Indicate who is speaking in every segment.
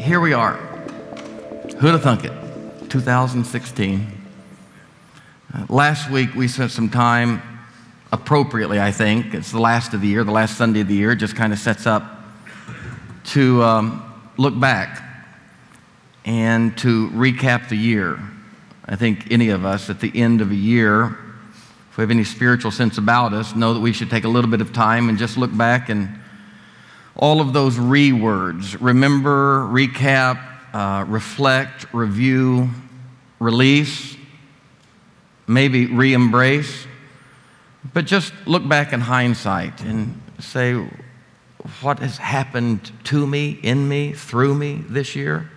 Speaker 1: here we are. Who'd have thunk it? 2016. Uh, last week we spent some time appropriately, I think. It's the last of the year, the last Sunday of the year, just kind of sets up to um, look back and to recap the year. I think any of us at the end of a year, if we have any spiritual sense about us, know that we should take a little bit of time and just look back and all of those re words remember, recap, uh, reflect, review, release, maybe re embrace, but just look back in hindsight and say, what has happened to me, in me, through me this year?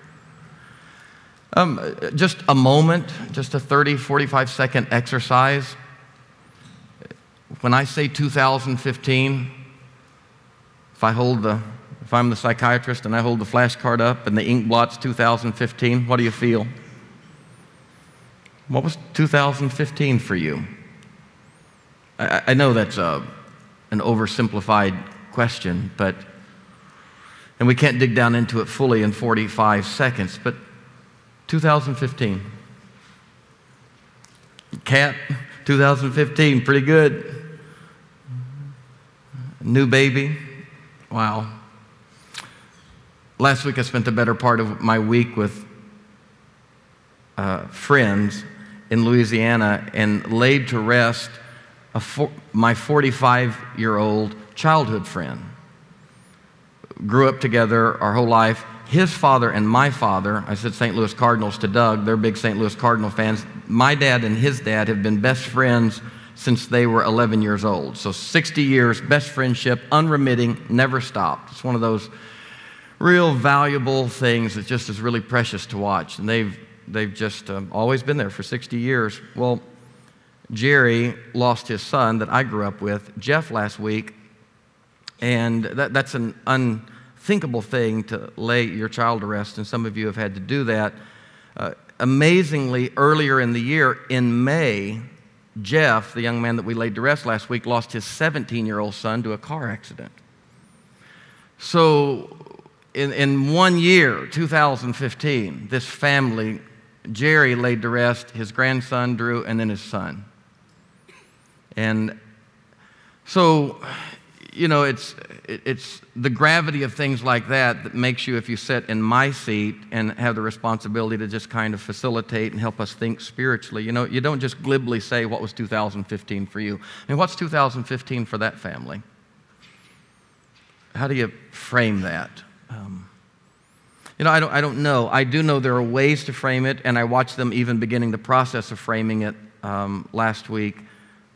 Speaker 1: Um, just a moment, just a 30, 45 second exercise. When I say 2015, if I hold the, if I'm the psychiatrist and I hold the flashcard up and the ink blots 2015, what do you feel? What was 2015 for you? I, I know that's a, an oversimplified question, but, and we can't dig down into it fully in 45 seconds, but 2015. Cat, 2015, pretty good. New baby, wow. Last week I spent the better part of my week with uh, friends in Louisiana and laid to rest for, my 45 year old childhood friend. Grew up together our whole life. His father and my father, I said St. Louis Cardinals to Doug, they're big St. Louis Cardinal fans. My dad and his dad have been best friends since they were 11 years old. So 60 years, best friendship, unremitting, never stopped. It's one of those real valuable things that just is really precious to watch. And they've, they've just um, always been there for 60 years. Well, Jerry lost his son that I grew up with, Jeff, last week. And that, that's an unthinkable thing to lay your child to rest, and some of you have had to do that. Uh, amazingly, earlier in the year, in May, Jeff, the young man that we laid to rest last week, lost his 17 year old son to a car accident. So, in, in one year, 2015, this family, Jerry laid to rest his grandson, Drew, and then his son. And so, you know, it's, it's the gravity of things like that that makes you, if you sit in my seat and have the responsibility to just kind of facilitate and help us think spiritually, you know, you don't just glibly say, What was 2015 for you? I mean, what's 2015 for that family? How do you frame that? Um, you know, I don't, I don't know. I do know there are ways to frame it, and I watched them even beginning the process of framing it um, last week.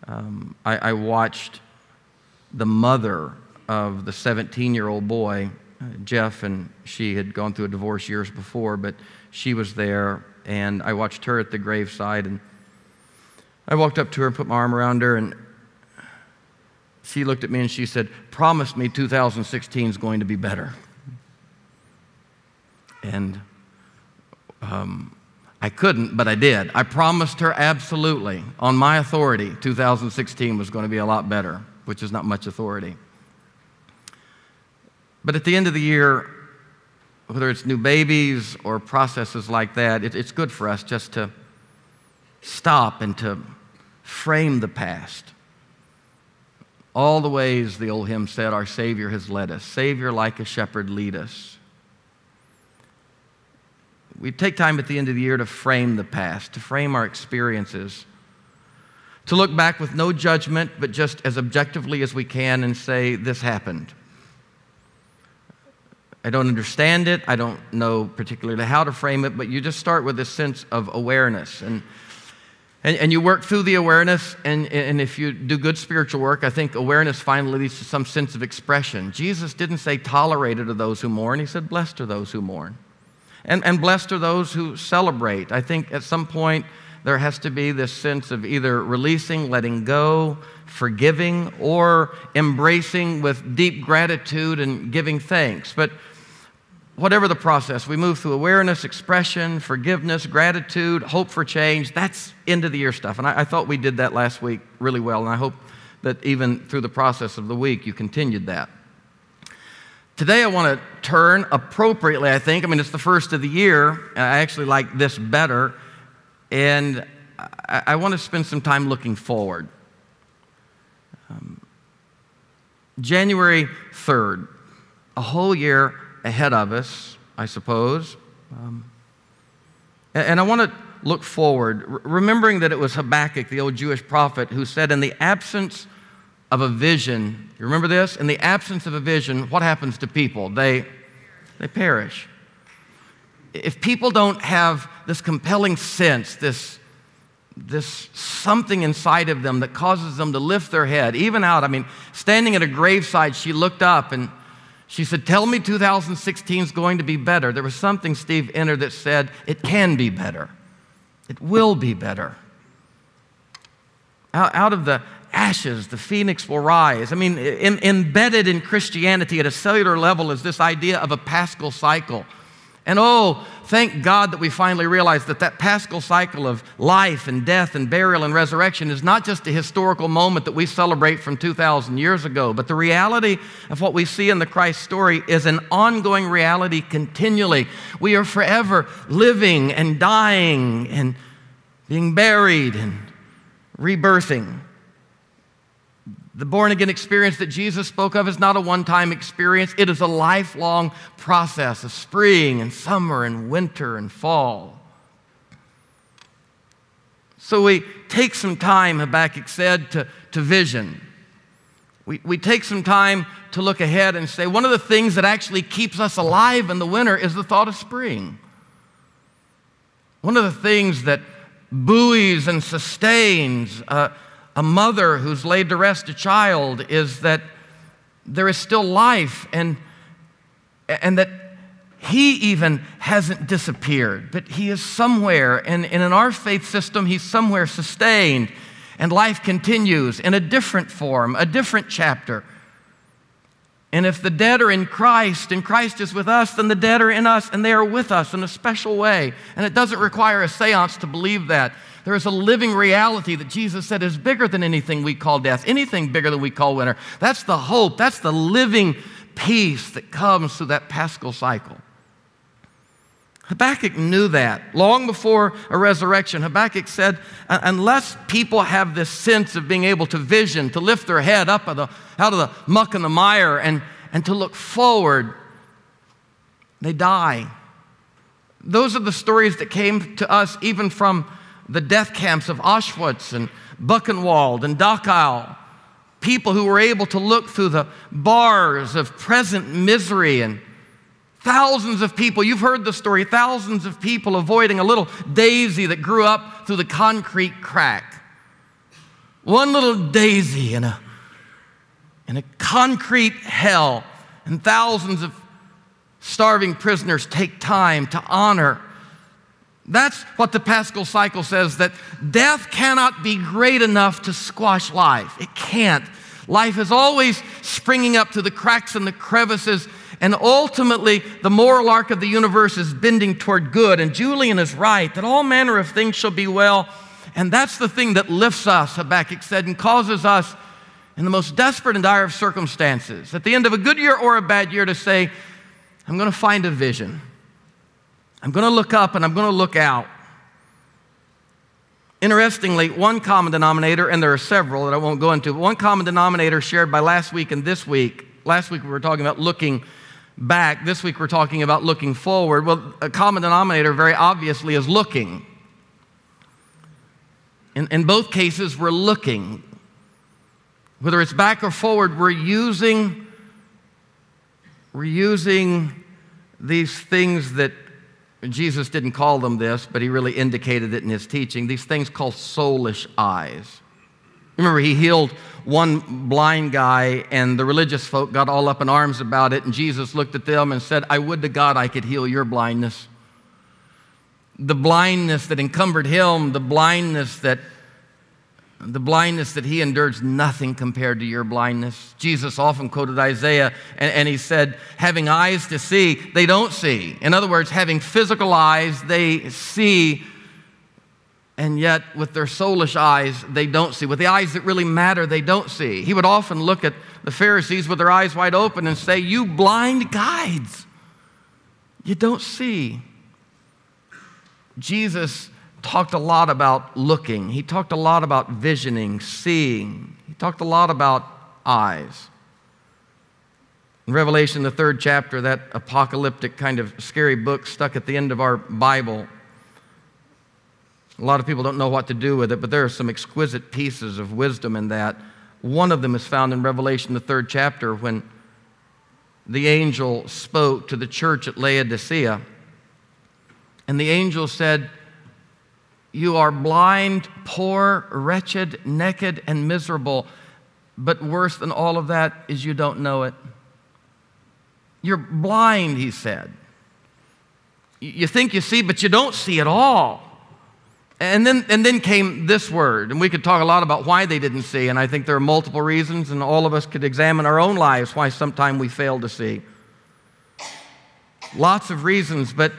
Speaker 1: Um, I, I watched the mother of the 17 year old boy, uh, Jeff, and she had gone through a divorce years before, but she was there, and I watched her at the graveside. And I walked up to her and put my arm around her, and she looked at me and she said, Promise me 2016 is going to be better. And um, I couldn't, but I did. I promised her absolutely, on my authority, 2016 was going to be a lot better, which is not much authority. But at the end of the year, whether it's new babies or processes like that, it, it's good for us just to stop and to frame the past. All the ways, the old hymn said, our Savior has led us. Savior, like a shepherd, lead us we take time at the end of the year to frame the past, to frame our experiences, to look back with no judgment, but just as objectively as we can and say, This happened. I don't understand it. I don't know particularly how to frame it, but you just start with this sense of awareness. And, and, and you work through the awareness, and, and if you do good spiritual work, I think awareness finally leads to some sense of expression. Jesus didn't say, Tolerated are those who mourn, He said, Blessed are those who mourn. And, and blessed are those who celebrate. I think at some point there has to be this sense of either releasing, letting go, forgiving, or embracing with deep gratitude and giving thanks. But whatever the process, we move through awareness, expression, forgiveness, gratitude, hope for change. That's end of the year stuff. And I, I, thought we did that last week really well. And I hope that even through the process of the week, you continued that. Today, I want to turn appropriately, I think. I mean, it's the first of the year. I actually like this better. And I, I want to spend some time looking forward. Um, January 3rd, a whole year ahead of us, I suppose. Um, and, I want to look forward, remembering that it was Habakkuk, the old Jewish prophet, who said, In the absence of a vision, you remember this? In the absence of a vision, what happens to people? They, they perish. If people don't have this compelling sense, this, this something inside of them that causes them to lift their head, even out, I mean, standing at a graveside, she looked up and she said, Tell me 2016 is going to be better. There was something, Steve, her that said, It can be better. It will be better. Out, out of the ashes, the phoenix will rise. I mean, in, embedded in Christianity at a cellular level is this idea of a paschal cycle. And oh, thank God that we finally realize that that paschal cycle of life and death and burial and resurrection is not just a historical moment that we celebrate from 2,000 years ago, but the reality of what we see in the Christ story is an ongoing reality continually. We are forever living and dying and being buried and rebirthing. The born again experience that Jesus spoke of is not a one time experience, it is a lifelong process of spring and summer and winter and fall. So we take some time, Habakkuk said, to, to vision. We, we take some time to look ahead and say, one of the things that actually keeps us alive in the winter is the thought of spring. One of the things that buoys and sustains uh, a mother who's laid to rest a child is that there is still life and, and that he even hasn't disappeared, but he is somewhere. And, and in our faith system, he's somewhere sustained. And life continues in a different form, a different chapter. And if the dead are in Christ and Christ is with us, then the dead are in us and they are with us in a special way. And it doesn't require a seance to believe that. There is a living reality that Jesus said is bigger than anything we call death, anything bigger than we call winter. That's the hope, that's the living peace that comes through that paschal cycle. Habakkuk knew that long before a resurrection. Habakkuk said, unless people have this sense of being able to vision, to lift their head up out of the, muck and the mire and, and to look forward, they die. Those are the stories that came to us even from the death camps of Auschwitz and Buchenwald and Dachau. People who were able to look through the bars of present misery and thousands of people, you've heard the story, thousands of people avoiding a little daisy that grew up through the concrete crack. One little daisy in a, in a concrete hell, and thousands of starving prisoners take time to honor that's what the Paschal cycle says that death cannot be great enough to squash life. It can't. Life is always springing up to the cracks and the crevices, and ultimately, the moral arc of the universe is bending toward good. And Julian is right that all manner of things shall be well. And that's the thing that lifts us, Habakkuk said, and causes us in the most desperate and dire of circumstances, at the end of a good year or a bad year, to say, I'm going to find a vision. I'm going to look up and I'm going to look out. Interestingly, one common denominator, and there are several that I won't go into, one common denominator shared by last week and this week. Last week we were talking about looking back. This week we're talking about looking forward. Well, a common denominator, very obviously, is looking. In, in both cases, we're looking. Whether it's back or forward, we're using, we're using these things that Jesus didn't call them this, but he really indicated it in his teaching. These things called soulish eyes. Remember, he healed one blind guy, and the religious folk got all up in arms about it, and Jesus looked at them and said, I would to God I could heal your blindness. The blindness that encumbered him, the blindness that the blindness that he endures nothing compared to your blindness. Jesus often quoted Isaiah, and, and, he said, Having eyes to see, they don't see. In other words, having physical eyes, they see and yet with their soulish eyes, they don't see. With the eyes that really matter, they don't see. He would often look at the Pharisees with their eyes wide open and say, You blind guides, you don't see. Jesus talked a lot about looking, he talked a lot about visioning, seeing, he talked a lot about eyes. In Revelation, the third chapter, that apocalyptic kind of scary book stuck at the end of our Bible, a lot of people don't know what to do with it, but there are some exquisite pieces of wisdom in that. One of them is found in Revelation, the third chapter, when the angel spoke to the church at Laodicea. And the angel said, You are blind, poor, wretched, naked, and miserable. But worse than all of that is you don't know it. You're blind, he said. You think you see, but you don't see at all. And then, and then came this word, and we could talk a lot about why they didn't see, and I think there are multiple reasons, and all of us could examine our own lives why sometimes we fail to see. Lots of reasons, but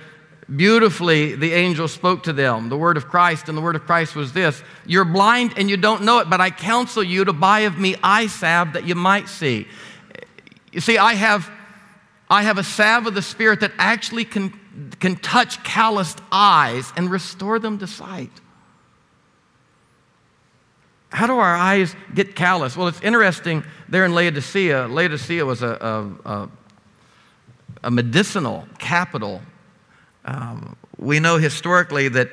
Speaker 1: beautifully the angel spoke to them the word of Christ, and the word of Christ was this You're blind and you don't know it, but I counsel you to buy of me eye salve that you might see. You see, I have, I have a salve of the Spirit that actually can can touch calloused eyes and restore them to sight. How do our eyes get callous? Well, it's interesting there in Laodicea. Laodicea was a, a, a medicinal capital. Um, we know historically that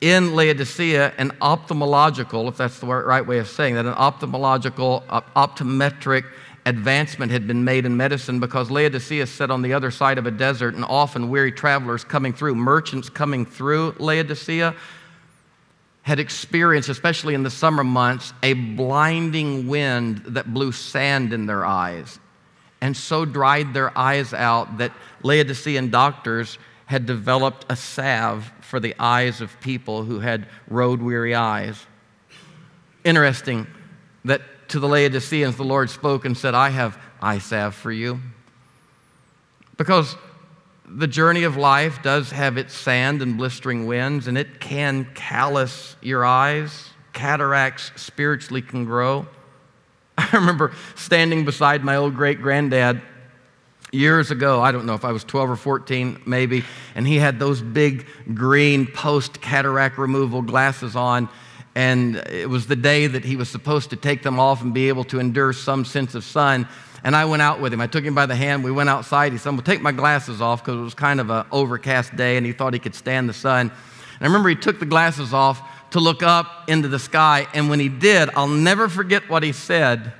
Speaker 1: in Laodicea, an ophthalmological, if that's the right way of saying that, an ophthalmological, optometric advancement had been made in medicine because Laodicea sat on the other side of a desert, and often weary travelers coming through, merchants coming through Laodicea, had experienced, especially in the summer months, a blinding wind that blew sand in their eyes and so dried their eyes out that Laodicean doctors had developed a salve for the eyes of people who had road weary eyes. Interesting that to the Laodiceans, the Lord spoke and said, I have eye salve for you. Because the journey of life does have its sand and blistering winds, and it can callous your eyes. Cataracts spiritually can grow. I remember standing beside my old great granddad years ago. I don't know if I was 12 or 14, maybe, and he had those big green post cataract removal glasses on and it was the day that he was supposed to take them off and be able to endure some sense of sun. And I went out with him. I took him by the hand. We went outside. He said, Well, take my glasses off because it was kind of an overcast day and he thought he could stand the sun. And I remember he took the glasses off to look up into the sky. And when he did, I'll never forget what he said.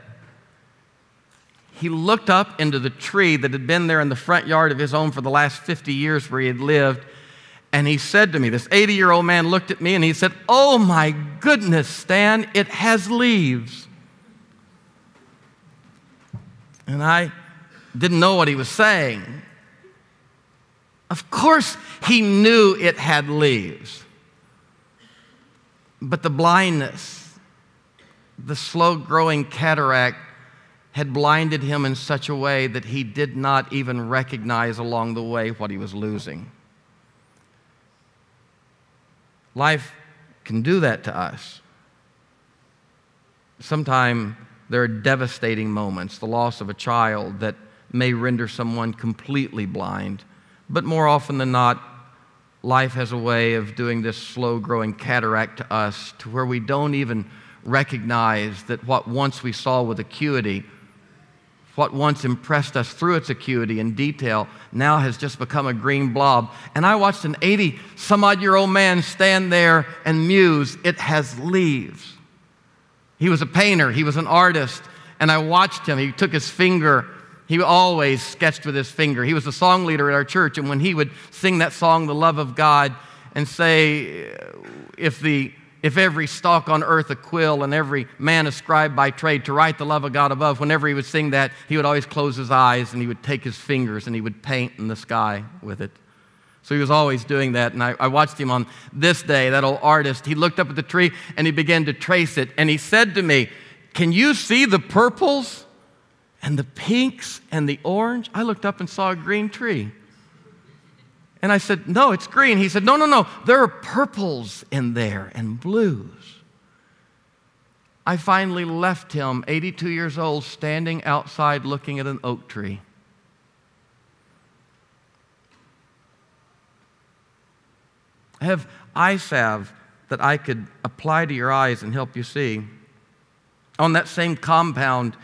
Speaker 1: He looked up into the tree that had been there in the front yard of his home for the last 50 years where he had lived. And he said to me, this 80 year old man looked at me and he said, Oh my goodness, Stan, it has leaves. And I didn't know what he was saying. Of course, he knew it had leaves. But the blindness, the slow growing cataract, had blinded him in such a way that he did not even recognize along the way what he was losing. Life can do that to us. Sometimes there are devastating moments, the loss of a child that may render someone completely blind. But more often than not, life has a way of doing this slow growing cataract to us to where we don't even recognize that what once we saw with acuity what once impressed us through its acuity and detail now has just become a green blob. And I watched an 80 some odd year old man stand there and muse, It has leaves. He was a painter, he was an artist, and I watched him. He took his finger, he always sketched with his finger. He was a song leader at our church, and when he would sing that song, The Love of God, and say, If the if every stalk on earth a quill and every man ascribed by trade to write the love of God above, whenever he would sing that, he would always close his eyes and he would take his fingers and he would paint in the sky with it. So he was always doing that. And I, I, watched him on this day, that old artist. He looked up at the tree and he began to trace it. And he said to me, Can you see the purples and the pinks and the orange? I looked up and saw a green tree. And I said, No, it's green. He said, No, no, no. There are purples in there and blues. I finally left him, 82 years old, standing outside looking at an oak tree. I have eye salve that I could apply to your eyes and help you see. On that same compound,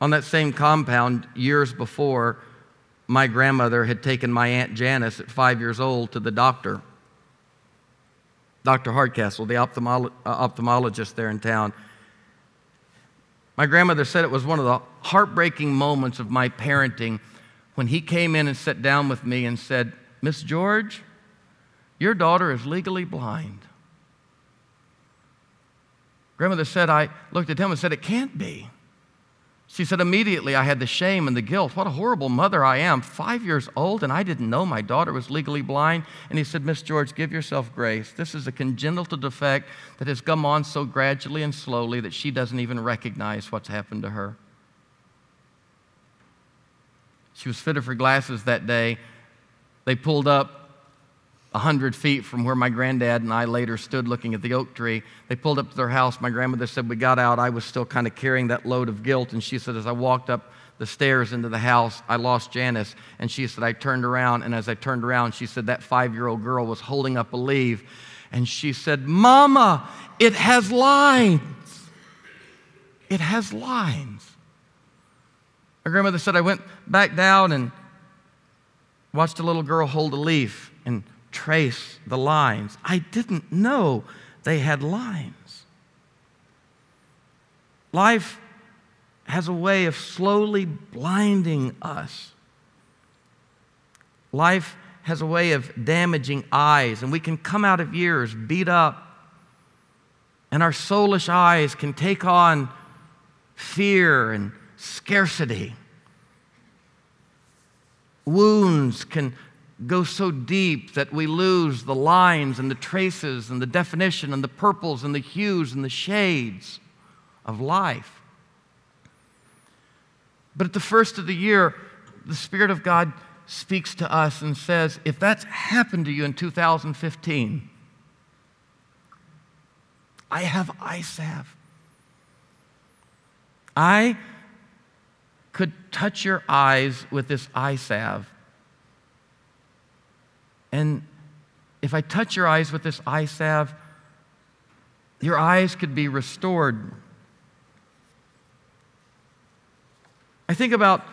Speaker 1: on that same compound, years before, my grandmother had taken my Aunt Janice at five years old to the doctor. Dr. Hardcastle, the ophthalmolo- uh, ophthalmologist there in town. My grandmother said it was one of the heartbreaking moments of my parenting when he came in and sat down with me and said, Miss George, your daughter is legally blind. Grandmother said, I looked at him and said, It can't be. She said, Immediately I had the shame and the guilt. What a horrible mother I am. Five years old, and I didn't know my daughter was legally blind. And he said, Miss George, give yourself grace. This is a congenital defect that has come on so gradually and slowly that she doesn't even recognize what's happened to her. She was fitted for glasses that day. They pulled up a hundred feet from where my granddad and I later stood looking at the oak tree. They pulled up to their house. My grandmother said, We got out. I was still kind of carrying that load of guilt. And she said, As I walked up the stairs into the house, I lost Janice. And she said, I turned around. And as I turned around, she said, That five year old girl was holding up a leaf. And she said, Mama, it has lines. It has lines. My grandmother said, I went back down and watched a little girl hold a leaf and trace the lines. I didn't know they had lines. Life has a way of slowly blinding us. Life has a way of damaging eyes, and we can come out of years beat up, and our soulish eyes can take on fear and scarcity. Wounds can go so deep that we lose the lines and the traces and the definition and the purples and the hues and the shades of life. But at the first of the year, the Spirit of God speaks to us and says, if that's happened to you in 2015, I have salve. I could touch your eyes with this salve and if I touch your eyes with this eye salve, your eyes could be restored. I think about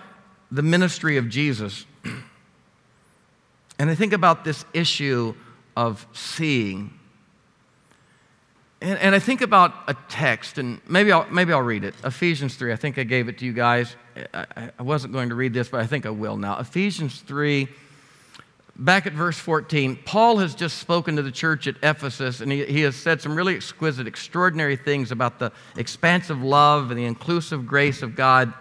Speaker 1: the ministry of Jesus, and I think about this issue of seeing. And, and, I think about a text, and maybe I'll, maybe I'll read it. Ephesians 3. I think I gave it to you guys. I, I wasn't going to read this, but I think I will now. Ephesians 3 back at verse 14, Paul has just spoken to the church at Ephesus, and he, he has said some really exquisite, extraordinary things about the expansive love and the inclusive grace of God.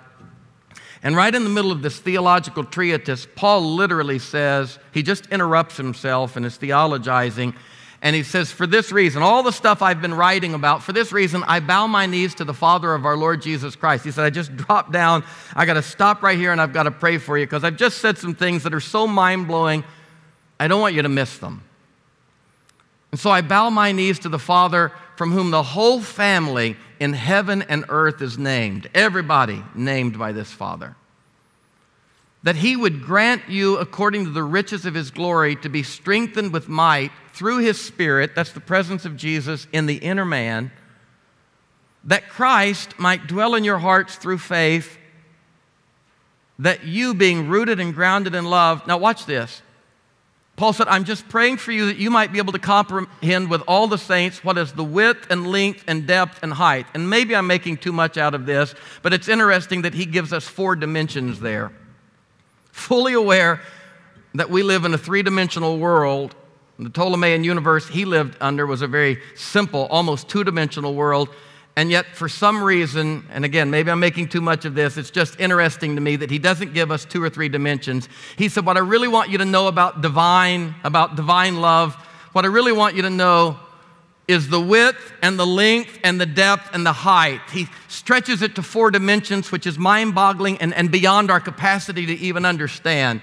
Speaker 1: And right in the middle of this theological treatise, Paul literally says, he just interrupts himself in his theologizing, and he says, For this reason, all the stuff I've been writing about, for this reason, I bow my knees to the Father of our Lord Jesus Christ. He said, I just dropped down. I got to stop right here and I've got to pray for you because I've just said some things that are so mind blowing I don't want you to miss them. And so I bow my knees to the Father from whom the whole family in heaven and earth is named, everybody named by this Father. That he would grant you, according to the riches of his glory, to be strengthened with might through his Spirit, that's the presence of Jesus in the inner man, that Christ might dwell in your hearts through faith, that you, being rooted and grounded in love, now watch this, Paul said, I'm just praying for you that you might be able to comprehend with all the saints what is the width and length and depth and height. And maybe I'm making too much out of this, but it's interesting that he gives us four dimensions there. Fully aware that we live in a three dimensional world. The Ptolemaic universe he lived under was a very simple, almost two dimensional world. And yet, for some reason, and again, maybe I'm making too much of this, it's just interesting to me that he doesn't give us two or three dimensions. He said, What I really want you to know about divine, about divine love, what I really want you to know is the width and the length and the depth and the height. He stretches it to four dimensions, which is mind boggling and, and beyond our capacity to even understand.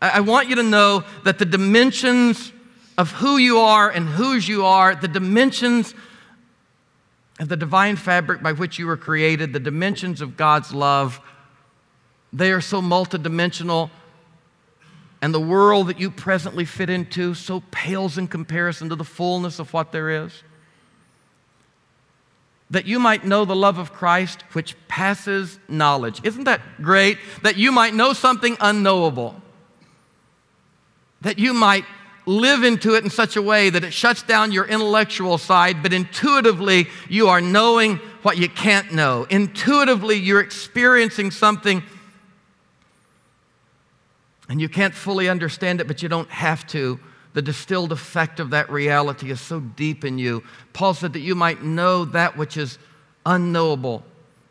Speaker 1: I want you to know that the dimensions of who you are and whose you are, the dimensions the divine fabric by which you were created, the dimensions of God's love, they are so multidimensional. And the world that you presently fit into so pales in comparison to the fullness of what there is. That you might know the love of Christ which passes knowledge. Isn't that great? That you might know something unknowable. That you might live into it in such a way that it shuts down your intellectual side, but intuitively you are knowing what you can't know. Intuitively, you're experiencing something and you can't fully understand it, but you don't have to. The distilled effect of that reality is so deep in you. Paul said that you might know that which is unknowable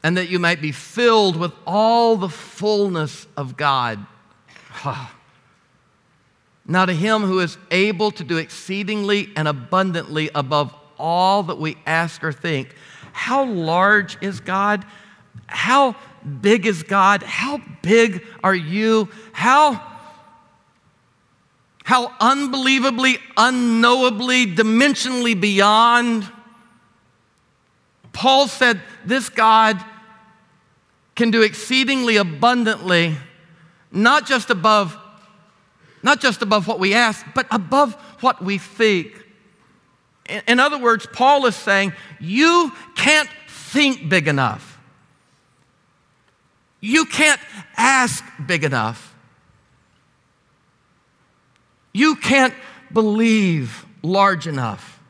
Speaker 1: and that you might be filled with all the fullness of God. Ah. Now, to him who is able to do exceedingly and abundantly above all that we ask or think. How large is God? How big is God? How big are you? How, how unbelievably, unknowably, dimensionally beyond? Paul said, This God can do exceedingly abundantly, not just above, not just above what we ask, but above what we think. In other words, Paul is saying, you can't think big enough. You can't ask big enough. You can't believe large enough.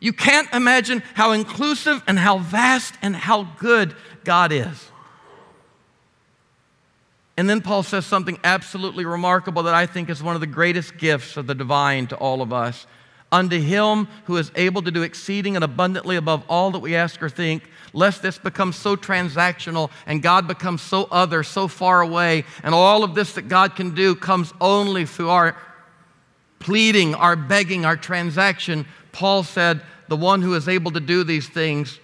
Speaker 1: You can't imagine how inclusive and how vast and how good God is. And then Paul says something absolutely remarkable that I think is one of the greatest gifts of the divine to all of us. Unto him who is able to do exceeding and abundantly above all that we ask or think, lest this becomes so transactional and God becomes so other, so far away, and all of this that God can do comes only through our pleading, our begging, our transaction. Paul said, The one who is able to do these things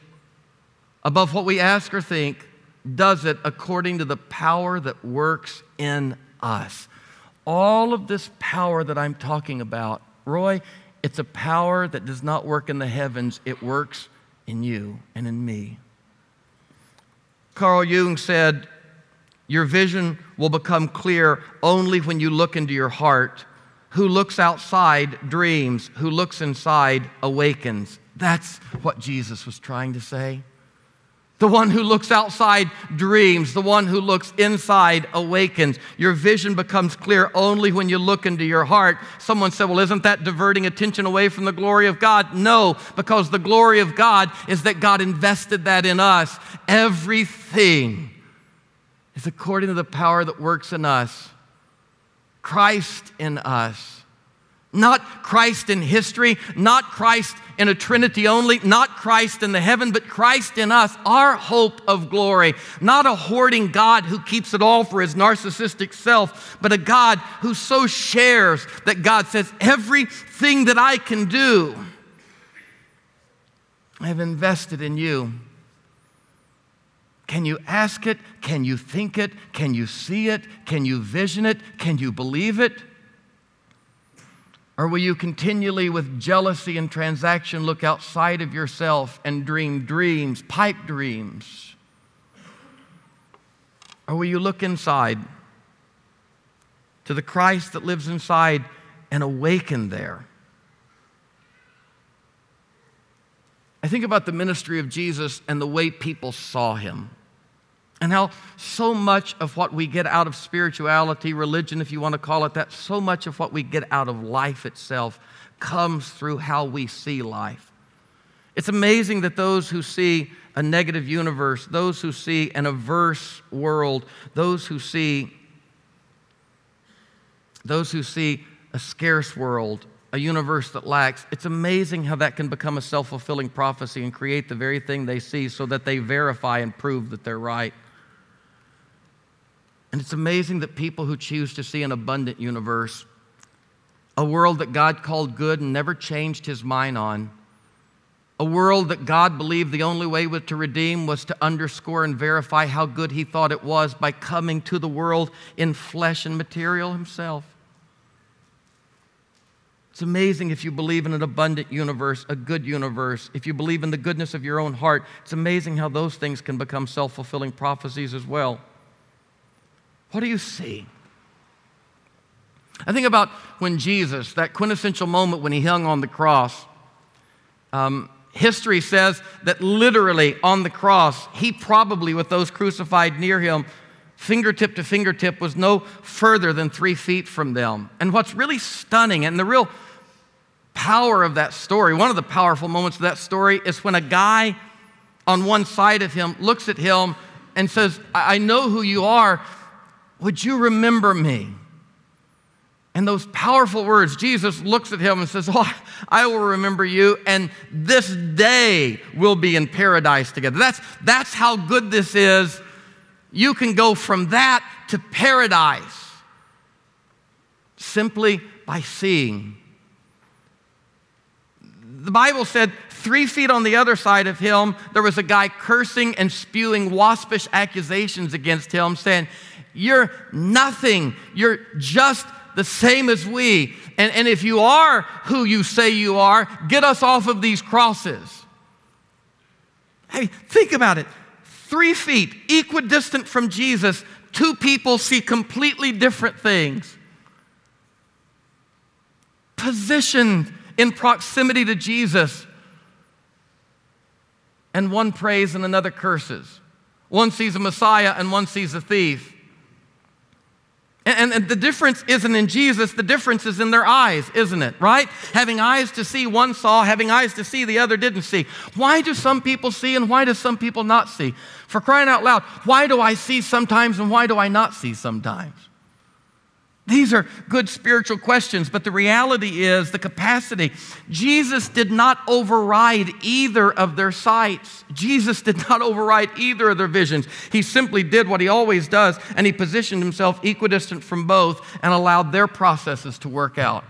Speaker 1: above what we ask or think does it according to the power that works in us. All of this power that I'm talking about, Roy, it's a power that does not work in the heavens, it works in you and in me. Carl Jung said, Your vision will become clear only when you look into your heart. Who looks outside dreams, who looks inside awakens. That's what Jesus was trying to say. The one who looks outside dreams. The one who looks inside awakens. Your vision becomes clear only when you look into your heart. Someone said, Well, isn't that diverting attention away from the glory of God? No, because the glory of God is that God invested that in us. Everything is according to the power that works in us. Christ in us. Not Christ in history, not Christ in a Trinity only, not Christ in the heaven, but Christ in us, our hope of glory. Not a hoarding God who keeps it all for his narcissistic self, but a God who so shares that God says, Everything that I can do, I have invested in you. Can you ask it? Can you think it? Can you see it? Can you vision it? Can you believe it? Or will you continually, with jealousy and transaction, look outside of yourself and dream dreams, pipe dreams? Or will you look inside to the Christ that lives inside and awaken there? I think about the ministry of Jesus and the way people saw him and how so much of what we get out of spirituality, religion, if you want to call it that, so much of what we get out of life itself comes through how we see life. It's amazing that those who see a negative universe, those who see an averse world, those who see those who see a scarce world, a universe that lacks, it's amazing how that can become a self fulfilling prophecy and create the very thing they see so that they verify and prove that they're right. And it's amazing that people who choose to see an abundant universe, a world that God called good and never changed his mind on, A world that God believed the only way was to redeem was to underscore and verify how good He thought it was by coming to the world in flesh and material Himself. It's amazing if you believe in an abundant universe, a good universe, if you believe in the goodness of your own heart, it's amazing how those things can become self fulfilling prophecies as well. What do you see? I think about when Jesus, that quintessential moment when he hung on the cross, um, history says that literally on the cross, he probably, with those crucified near him, fingertip to fingertip, was no further than three feet from them. And what's really stunning and the real power of that story, one of the powerful moments of that story, is when a guy on one side of him looks at him and says, I know who you are. Would you remember me? And those powerful words, Jesus looks at him and says, Oh, I will remember you, and this day we'll be in paradise together. That's, that's how good this is. You can go from that to paradise simply by seeing the Bible said three feet on the other side of him, there was a guy cursing and spewing waspish accusations against him, saying, You're nothing. You're just the same as we. And, and if you are who you say you are, get us off of these crosses. Hey, think about it. Three feet, equidistant from Jesus, two people see completely different things. Positioned in proximity to Jesus. And one prays and another curses. One sees a Messiah and one sees a thief. And, and, the difference isn't in Jesus, the difference is in their eyes, isn't it? Right? Having eyes to see, one saw, having eyes to see, the other didn't see. Why do some people see and why do some people not see? For crying out loud, why do I see sometimes and why do I not see sometimes? These are good spiritual questions, but the reality is the capacity. Jesus did not override either of their sights. Jesus did not override either of their visions. He simply did what he always does, and he positioned himself equidistant from both and allowed their processes to work out.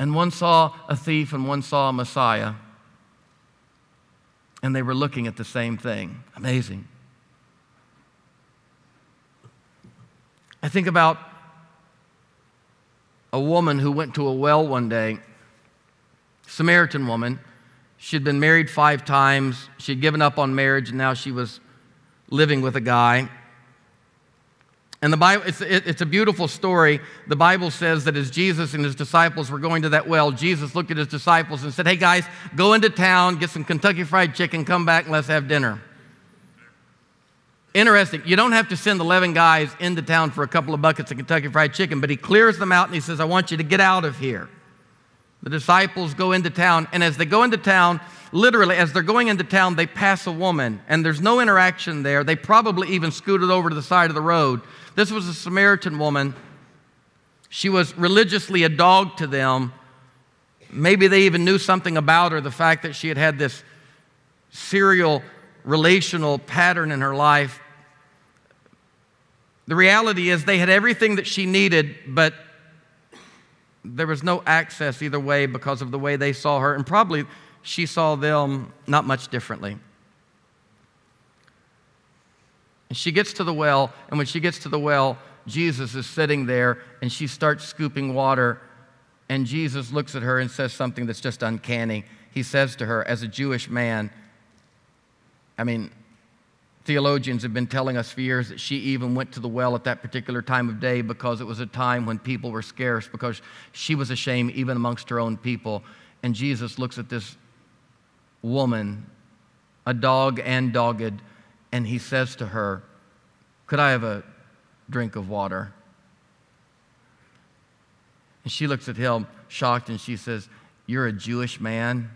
Speaker 1: And one saw a thief and one saw a Messiah, and they were looking at the same thing. Amazing. I think about a woman who went to a well one day, Samaritan woman. She'd been married five times. She'd given up on marriage, and now she was living with a guy. And the Bible, it's, it, it's a beautiful story. The Bible says that as Jesus and his disciples were going to that well, Jesus looked at his disciples and said, Hey guys, go into town, get some Kentucky Fried Chicken, come back, and let's have dinner. Interesting. You don't have to send 11 guys into town for a couple of buckets of Kentucky Fried Chicken, but he clears them out and he says, I want you to get out of here. The disciples go into town, and as they go into town, literally, as they're going into town, they pass a woman, and there's no interaction there. They probably even scooted over to the side of the road. This was a Samaritan woman. She was religiously a dog to them. Maybe they even knew something about her, the fact that she had had this serial relational pattern in her life. The reality is, they had everything that she needed, but there was no access either way because of the way they saw her, and probably she saw them not much differently. And she gets to the well, and when she gets to the well, Jesus is sitting there, and she starts scooping water, and Jesus looks at her and says something that's just uncanny. He says to her, as a Jewish man, I mean, theologians have been telling us for years that she even went to the well at that particular time of day because it was a time when people were scarce, because she was ashamed even amongst her own people. And Jesus looks at this woman, a dog and dogged, and he says to her, Could I have a drink of water? And she looks at him shocked and she says, You're a Jewish man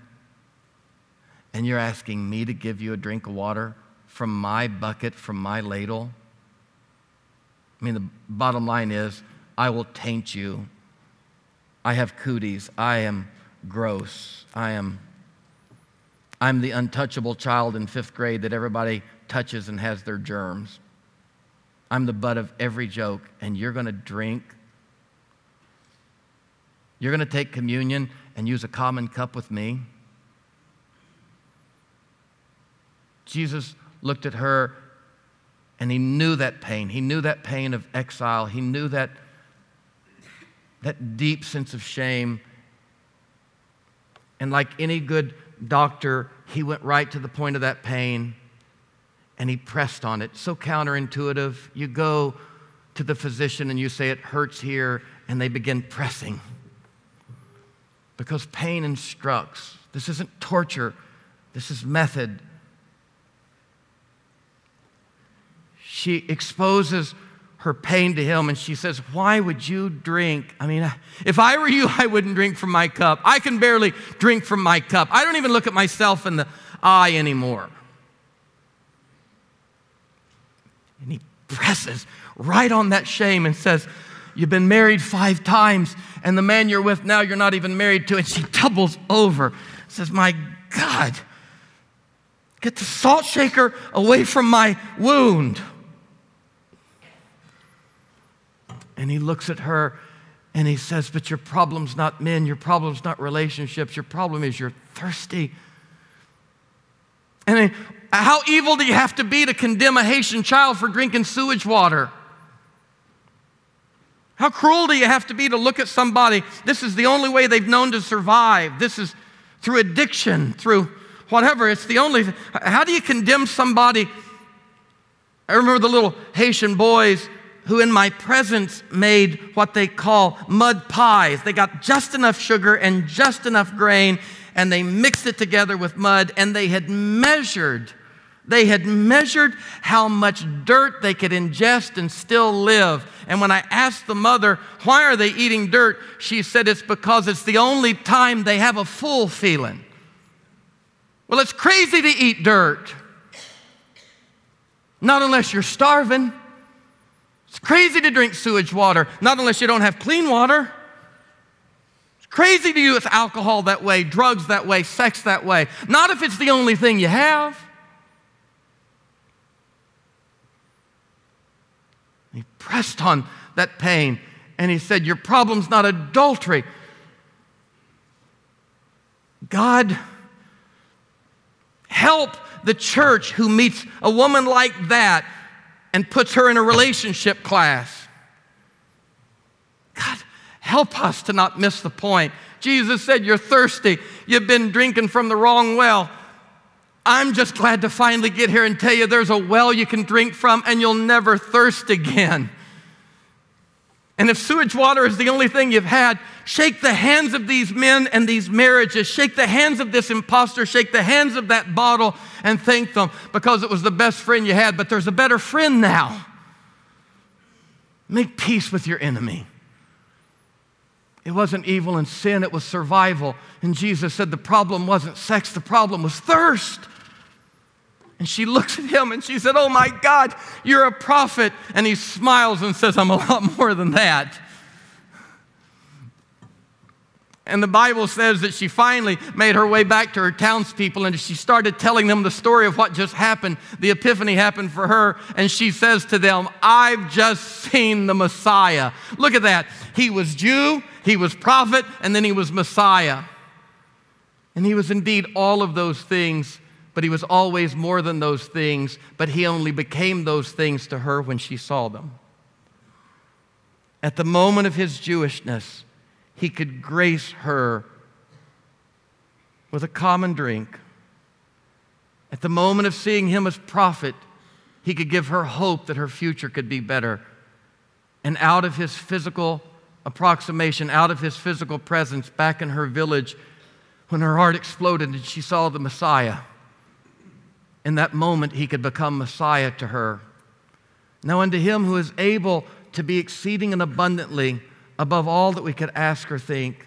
Speaker 1: and you're asking me to give you a drink of water from my bucket, from my ladle? I mean, the bottom line is, I will taint you. I have cooties. I am gross. I am I'm the untouchable child in fifth grade that everybody touches and has their germs. I'm the butt of every joke, and you're going to drink. You're going to take communion, and use a common cup with me? Jesus looked at her and he knew that pain. He knew that pain of exile. He knew that, that deep sense of shame. And like any good doctor, he went right to the point of that pain and he pressed on it. So counterintuitive. You go to the physician and you say, It hurts here, and they begin pressing. Because pain instructs. This isn't torture, this is method. She exposes her pain to him and she says, Why would you drink? I mean, if I were you, I wouldn't drink from my cup. I can barely drink from my cup. I don't even look at myself in the eye anymore. And he presses right on that shame and says, You've been married five times, and the man you're with now you're not even married to. And she doubles over, says, My God, get the salt shaker away from my wound. And he looks at her and he says, But your problem's not men, your problem's not relationships, your problem is you're thirsty. And how evil do you have to be to condemn a Haitian child for drinking sewage water? How cruel do you have to be to look at somebody? This is the only way they've known to survive. This is through addiction, through whatever. It's the only. How do you condemn somebody? I remember the little Haitian boys who, in my presence, made what they call mud pies. They got just enough sugar and just enough grain, and they mixed it together with mud, and they had measured they had measured how much dirt they could ingest and still live. And when I asked the mother, why are they eating dirt? She said it's because it's the only time they have a full feeling. Well, it's crazy to eat dirt. Not unless you're starving. It's crazy to drink sewage water, not unless you don't have clean water. It's crazy to use alcohol that way, drugs that way, sex that way. Not if it's the only thing you have. He pressed on that pain and he said, Your problem's not adultery. God, help the church who meets a woman like that and puts her in a relationship class. God, help us to not miss the point. Jesus said, You're thirsty. You've been drinking from the wrong well. I'm just glad to finally get here and tell you there's a well you can drink from and you'll never thirst again. And if sewage water is the only thing you've had, shake the hands of these men and these marriages. Shake the hands of this impostor. Shake the hands of that bottle and thank them because it was the best friend you had. But there's a better friend now. Make peace with your enemy. It wasn't evil and sin, it was survival. And Jesus said the problem wasn't sex, the problem was thirst. And she looks at him and she said, Oh my God, you're a prophet. And he smiles and says, I'm a lot more than that. And the Bible says that she finally made her way back to her townspeople and she started telling them the story of what just happened. The epiphany happened for her. And she says to them, I've just seen the Messiah. Look at that. He was Jew, he was prophet, and then he was Messiah. And he was indeed all of those things but he was always more than those things, but he only became those things to her when she saw them. At the moment of his Jewishness, he could grace her with a common drink. At the moment of seeing him as prophet, he could give her hope that her future could be better. And out of his physical approximation, out of his physical presence back in her village, when her heart exploded and she saw the Messiah, in that moment he could become Messiah to her. Now, unto him who is able to be exceeding and abundantly above all that we could ask or think,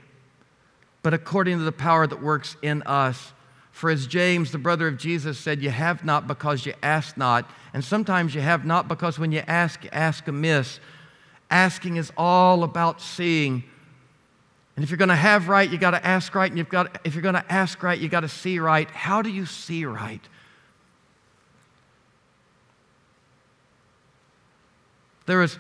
Speaker 1: but according to the power that works in us. For as James, the brother of Jesus, said, You have not because you ask not. And sometimes you have not because when you ask, you ask amiss. Asking is all about seeing. And if you're going to have right, you've got to ask right. And you've got, if you're going to ask right, you've got to see right. How do you see right? There was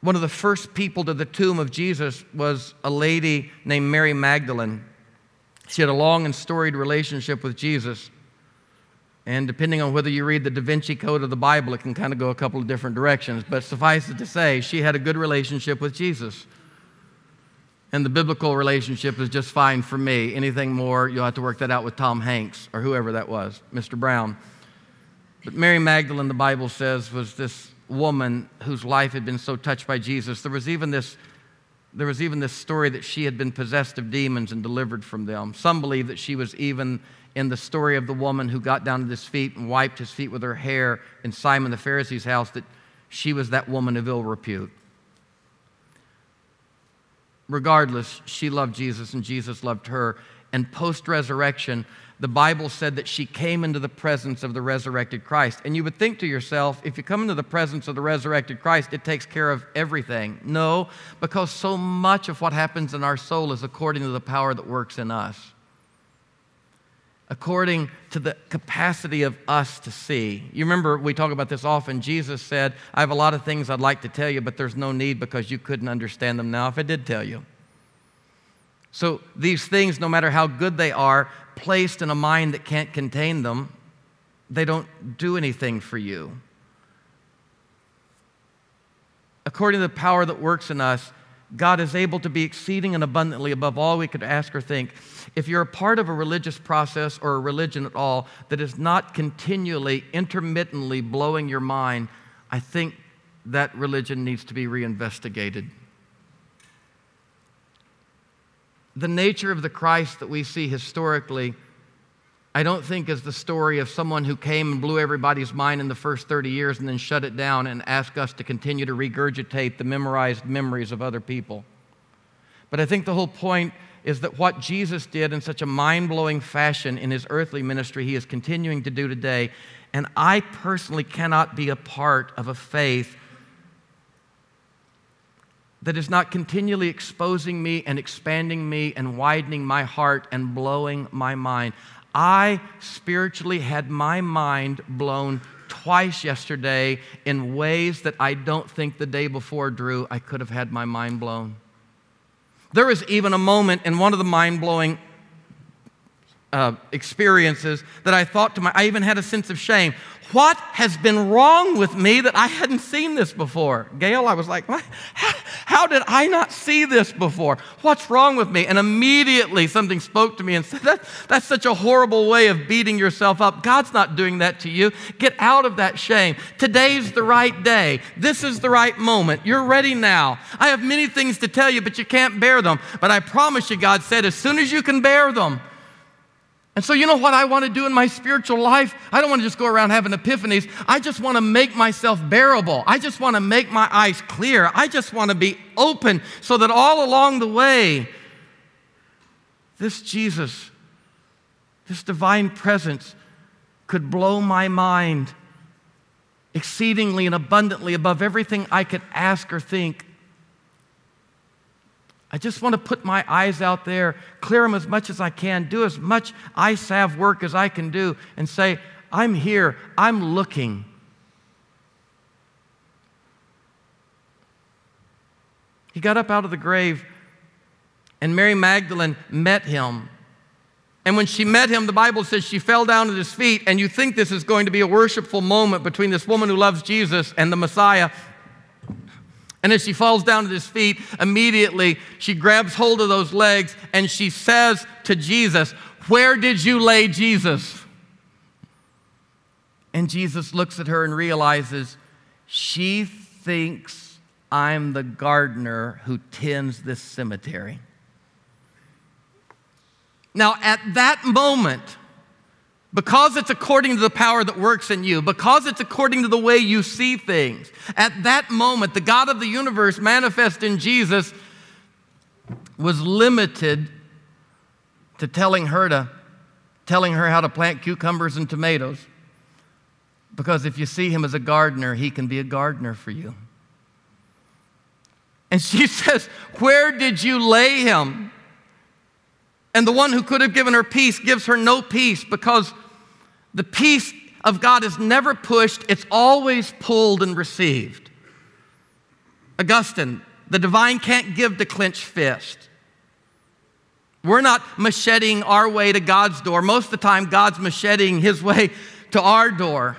Speaker 1: one of the first people to the tomb of Jesus was a lady named Mary Magdalene. She had a long and storied relationship with Jesus. And depending on whether you read the Da Vinci Code of the Bible, it can kind of go a couple of different directions. But suffice it to say, she had a good relationship with Jesus. And the biblical relationship is just fine for me. Anything more, you'll have to work that out with Tom Hanks or whoever that was, Mr. Brown. But Mary Magdalene, the Bible says, was this woman whose life had been so touched by Jesus. There was even this there was even this story that she had been possessed of demons and delivered from them. Some believe that she was even in the story of the woman who got down to his feet and wiped his feet with her hair in Simon the Pharisee's house, that she was that woman of ill repute. Regardless, she loved Jesus and Jesus loved her. And post resurrection, the Bible said that she came into the presence of the resurrected Christ. And you would think to yourself, if you come into the presence of the resurrected Christ, it takes care of everything. No, because so much of what happens in our soul is according to the power that works in us according to the capacity of us to see. You remember, we talk about this often. Jesus said, I have a lot of things I'd like to tell you, but there's no need because you couldn't understand them now if I did tell you. So these things, no matter how good they are, placed in a mind that can't contain them, they don't do anything for you. According to the power that works in us, God is able to be exceeding and abundantly above all we could ask or think. If you're a part of a religious process or a religion at all that is not continually, intermittently blowing your mind, I think that religion needs to be reinvestigated. The nature of the Christ that we see historically I don't think is the story of someone who came and blew everybody's mind in the first 30 years and then shut it down and asked us to continue to regurgitate the memorized memories of other people. But I think the whole point is that what Jesus did in such a mind blowing fashion in his earthly ministry, he is continuing to do today. And I personally cannot be a part of a faith that is not continually exposing me and expanding me and widening my heart and blowing my mind. I spiritually had my mind blown twice yesterday in ways that I don't think the day before, Drew, I could have had my mind blown. There was even a moment in one of the mind blowing uh, experiences that I thought to my, I even had a sense of shame. What has been wrong with me that I hadn't seen this before? Gail, I was like, how, did I not see this before? What's wrong with me? And immediately something spoke to me and said, that, That's such a horrible way of beating yourself up. God's not doing that to you. Get out of that shame. Today's the right day. This is the right moment. You're ready now. I have many things to tell you, but you can't bear them. But I promise you, God said, as soon as you can bear them, and so, you know what I want to do in my spiritual life? I don't want to just go around having epiphanies. I just want to make myself bearable. I just want to make my eyes clear. I just want to be open so that all along the way, this Jesus, this divine presence, could blow my mind exceedingly and abundantly above everything I could ask or think I just want to put my eyes out there, clear them as much as I can, do as much salve work as I can do, and say, I'm here, I'm looking. He got up out of the grave, and Mary Magdalene met him. And when she met him, the Bible says she fell down at his feet, and you think this is going to be a worshipful moment between this woman who loves Jesus and the Messiah. And as she falls down at his feet, immediately she grabs hold of those legs and she says to Jesus, Where did you lay Jesus? And Jesus looks at her and realizes she thinks I'm the gardener who tends this cemetery. Now, at that moment, because it's according to the power that works in you, because it's according to the way you see things. At that moment, the God of the universe manifest in Jesus was limited to telling her to telling her how to plant cucumbers and tomatoes. Because if you see him as a gardener, he can be a gardener for you. And she says, Where did you lay him? And the one who could have given her peace gives her no peace because the peace of God is never pushed, it's always pulled and received. Augustine, the divine can't give the clenched fist. We're not macheting our way to God's door. Most of the time, God's macheting his way to our door.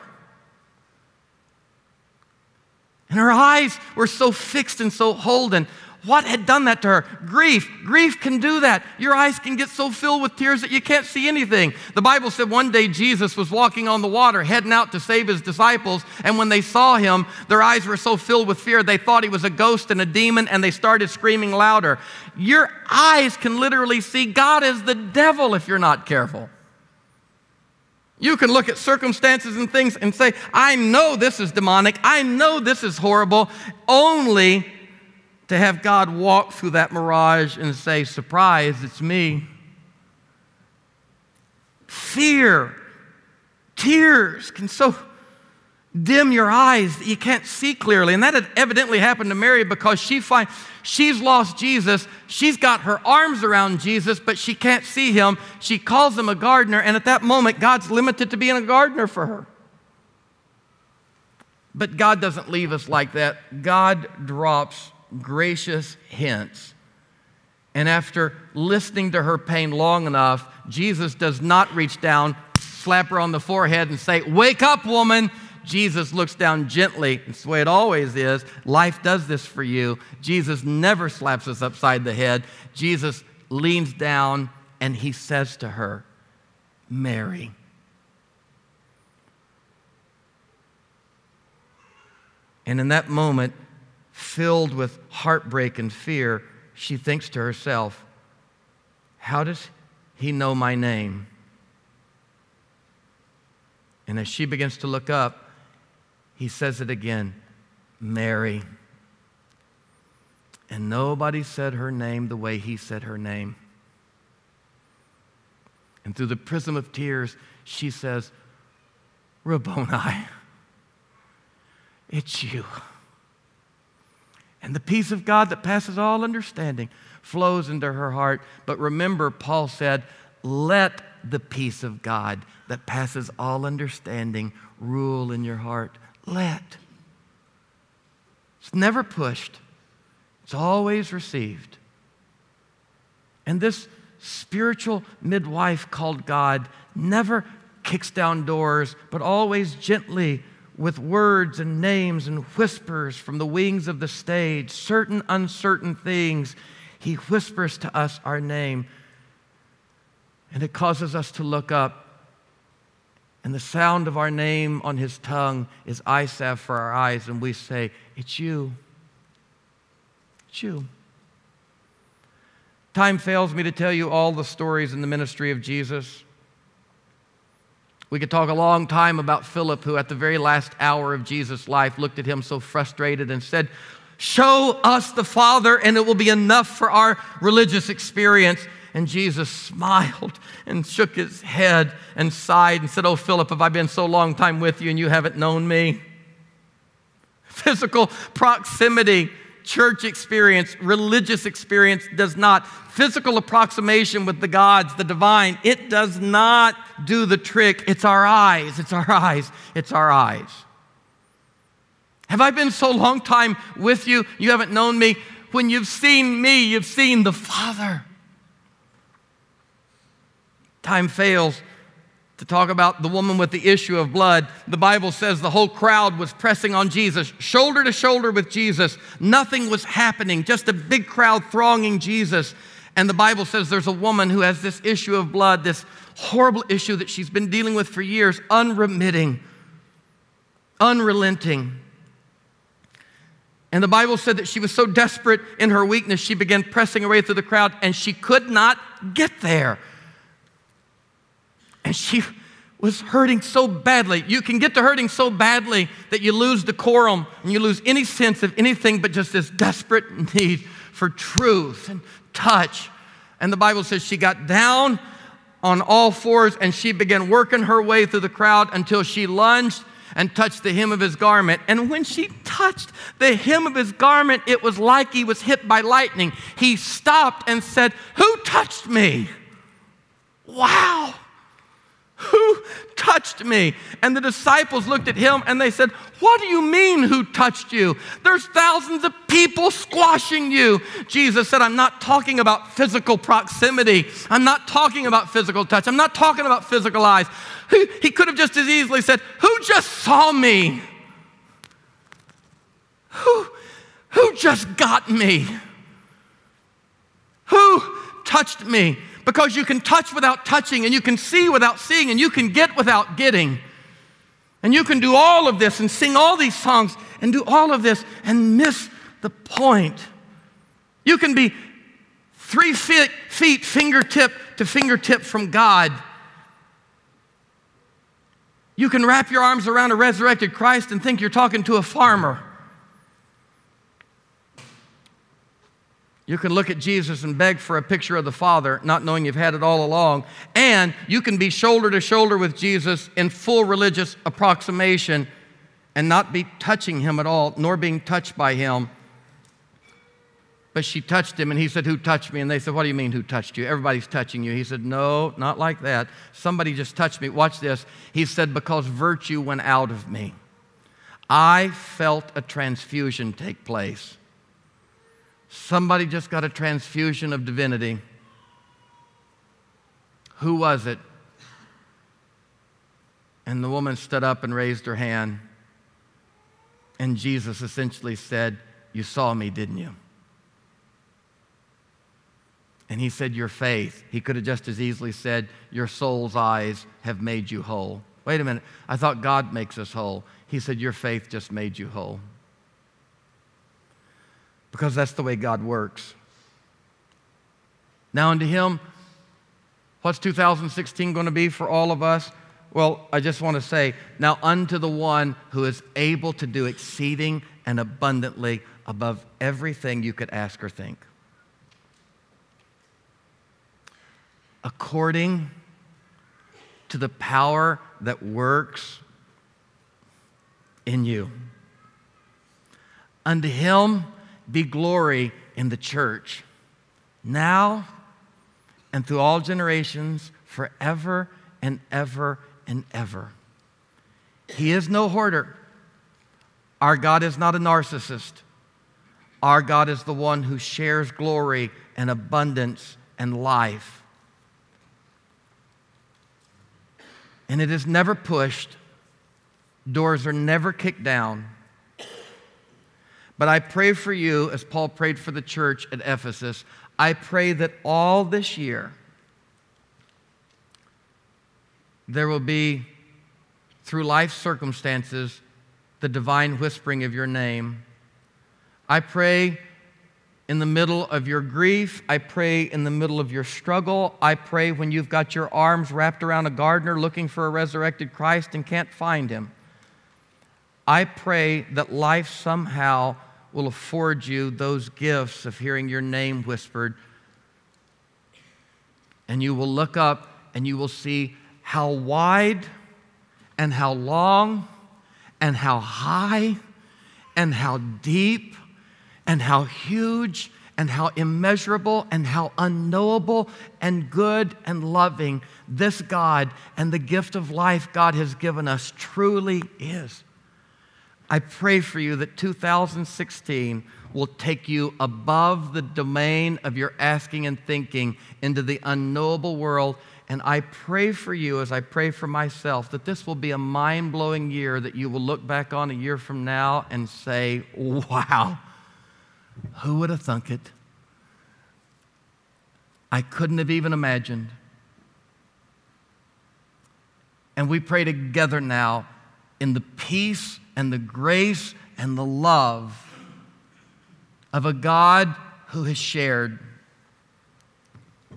Speaker 1: And her eyes were so fixed and so holden. What had done that to her? Grief. Grief can do that. Your eyes can get so filled with tears that you can't see anything. The Bible said one day Jesus was walking on the water, heading out to save his disciples, and when they saw him, their eyes were so filled with fear they thought he was a ghost and a demon, and they started screaming louder. Your eyes can literally see God as the devil if you're not careful. You can look at circumstances and things and say, I know this is demonic. I know this is horrible, only to have God walk through that mirage and say, Surprise, it's me. Fear, tears can so dim your eyes that you can't see clearly. And that had evidently happened to Mary because she find, she's lost Jesus. She's got her arms around Jesus, but she can't see him. She calls him a gardener, and at that moment, God's limited to being a gardener for her. But God doesn't leave us like that. God drops gracious hints. And after listening to her pain long enough, Jesus does not reach down, slap her on the forehead, and say, Wake up, woman. Jesus looks down gently. It's the way it always is. Life does this for you. Jesus never slaps us upside the head. Jesus leans down and he says to her, Mary. And in that moment, filled with heartbreak and fear, she thinks to herself, How does he know my name? And as she begins to look up, he says it again Mary. And nobody said her name the way he said her name. And through the prism of tears, she says, Rabboni, it's you. And the peace of God that passes all understanding flows into her heart. But remember, Paul said, let the peace of God that passes all understanding rule in your heart. Let. It's never pushed, it's always received. And this spiritual midwife called God never kicks down doors, but always gently with words and names and whispers from the wings of the stage, certain uncertain things. He whispers to us our name, and it causes us to look up. And the sound of our name on his tongue is salve for our eyes, and we say, It's you. It's you. Time fails me to tell you all the stories in the ministry of Jesus. We could talk a long time about Philip, who at the very last hour of Jesus' life looked at him so frustrated and said, Show us the Father, and it will be enough for our religious experience. And Jesus smiled and shook his head and sighed and said, Oh, Philip, have I been so long time with you and you haven't known me? Physical proximity church experience, religious experience does not. Physical approximation with the gods, the divine, it does not do the trick. It's our eyes, it's our eyes, it's our eyes. Have I been so long time with you, you haven't known me? When you've seen me, you've seen the Father. Time fails to talk about the woman with the issue of blood, the Bible says the whole crowd was pressing on Jesus, shoulder to shoulder with Jesus. Nothing was happening, just a big crowd thronging Jesus. And the Bible says there's a woman who has this issue of blood, this horrible issue that she's been dealing with for years, unremitting, unrelenting. And the Bible said that she was so desperate in her weakness, she began pressing her way through the crowd and she could not get there. And she was hurting so badly. You can get to hurting so badly that you lose decorum and you lose any sense of anything but just this desperate need for truth and touch. And the Bible says she got down on all fours and she began working her way through the crowd until she lunged and touched the hem of his garment. And when she touched the hem of his garment, it was like he was hit by lightning. He stopped and said, Who touched me? Wow. Who touched me? And the disciples looked at him and they said, What do you mean, who touched you? There's thousands of people squashing you. Jesus said, I'm not talking about physical proximity. I'm not talking about physical touch. I'm not talking about physical eyes. He, he could have just as easily said, Who just saw me? Who, who just got me? Who touched me? Because you can touch without touching, and you can see without seeing, and you can get without getting. And you can do all of this and sing all these songs and do all of this and miss the point. You can be three feet, feet fingertip to fingertip from God. You can wrap your arms around a resurrected Christ and think you're talking to a farmer. You can look at Jesus and beg for a picture of the Father, not knowing you've had it all along. And you can be shoulder to shoulder with Jesus in full religious approximation and not be touching him at all, nor being touched by him. But she touched him, and he said, Who touched me? And they said, What do you mean, who touched you? Everybody's touching you. He said, No, not like that. Somebody just touched me. Watch this. He said, Because virtue went out of me. I felt a transfusion take place. Somebody just got a transfusion of divinity. Who was it? And the woman stood up and raised her hand. And Jesus essentially said, You saw me, didn't you? And he said, Your faith. He could have just as easily said, Your soul's eyes have made you whole. Wait a minute. I thought God makes us whole. He said, Your faith just made you whole because that's the way God works. Now, unto Him, what's 2016 going to be for all of us? Well, I just want to say, now unto the one who is able to do exceeding and abundantly above everything you could ask or think. According to the power that works in you. Unto him be glory in the church, now and through all generations, forever and ever and ever. He is no hoarder. Our God is not a narcissist. Our God is the one who shares glory and abundance and life. And it is never pushed, doors are never kicked down. But I pray for you, as Paul prayed for the church at Ephesus, I pray that all this year there will be, through life circumstances, the divine whispering of your name. I pray in the middle of your grief. I pray in the middle of your struggle. I pray when you've got your arms wrapped around a gardener looking for a resurrected Christ and can't find him. I pray that life somehow will afford you those gifts of hearing your name whispered. And you will look up and you will see how wide and how long and how high and how deep and how huge and how immeasurable and how unknowable and good and loving this God and the gift of life God has given us truly is. I pray for you that 2016 will take you above the domain of your asking and thinking into the unknowable world. And I pray for you, as I pray for myself, that this will be a mind blowing year that you will look back on a year from now and say, wow, who would have thunk it? I couldn't have even imagined. And we pray together now in the peace and the grace and the love of a God who has shared.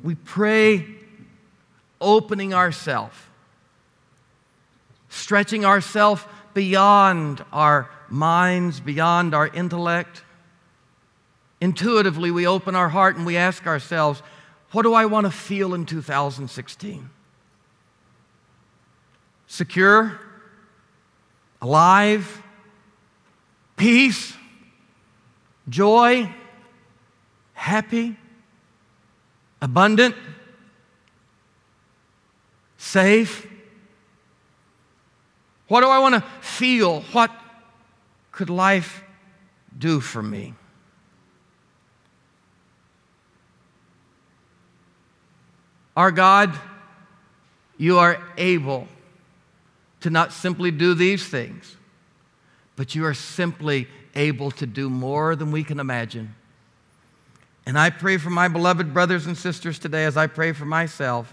Speaker 1: We pray opening ourselves, stretching ourselves beyond our minds, beyond our intellect. Intuitively, we open our heart and we ask ourselves, what do I want to feel in 2016? Secure? Alive, peace, joy, happy, abundant, safe, What do I want to feel? What could life do for me? Our God, you are able to not simply do these things, but you are simply able to do more than we can imagine. And I pray for my beloved brothers and sisters today, as I pray for myself,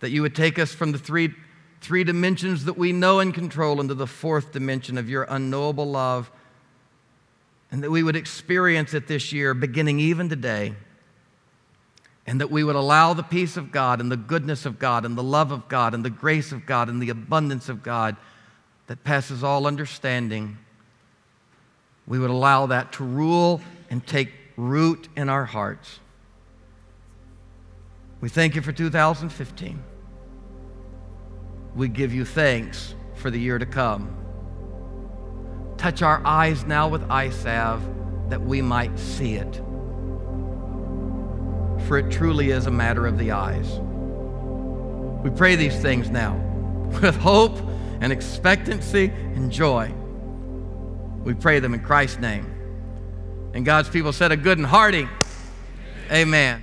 Speaker 1: that you would take us from the three, three dimensions that we know and control into the fourth dimension of your unknowable love, and that we would experience it this year, beginning even today and that we would allow the peace of God and the goodness of God and the love of God and the grace of God and the abundance of God that passes all understanding, we would allow that to rule and take root in our hearts. We thank you for 2015. We give you thanks for the year to come. Touch our eyes now with eye salve that we might see it for it truly is a matter of the eyes. We pray these things now with hope and expectancy and joy. We pray them in Christ's name. And God's people said a good and hearty, Amen.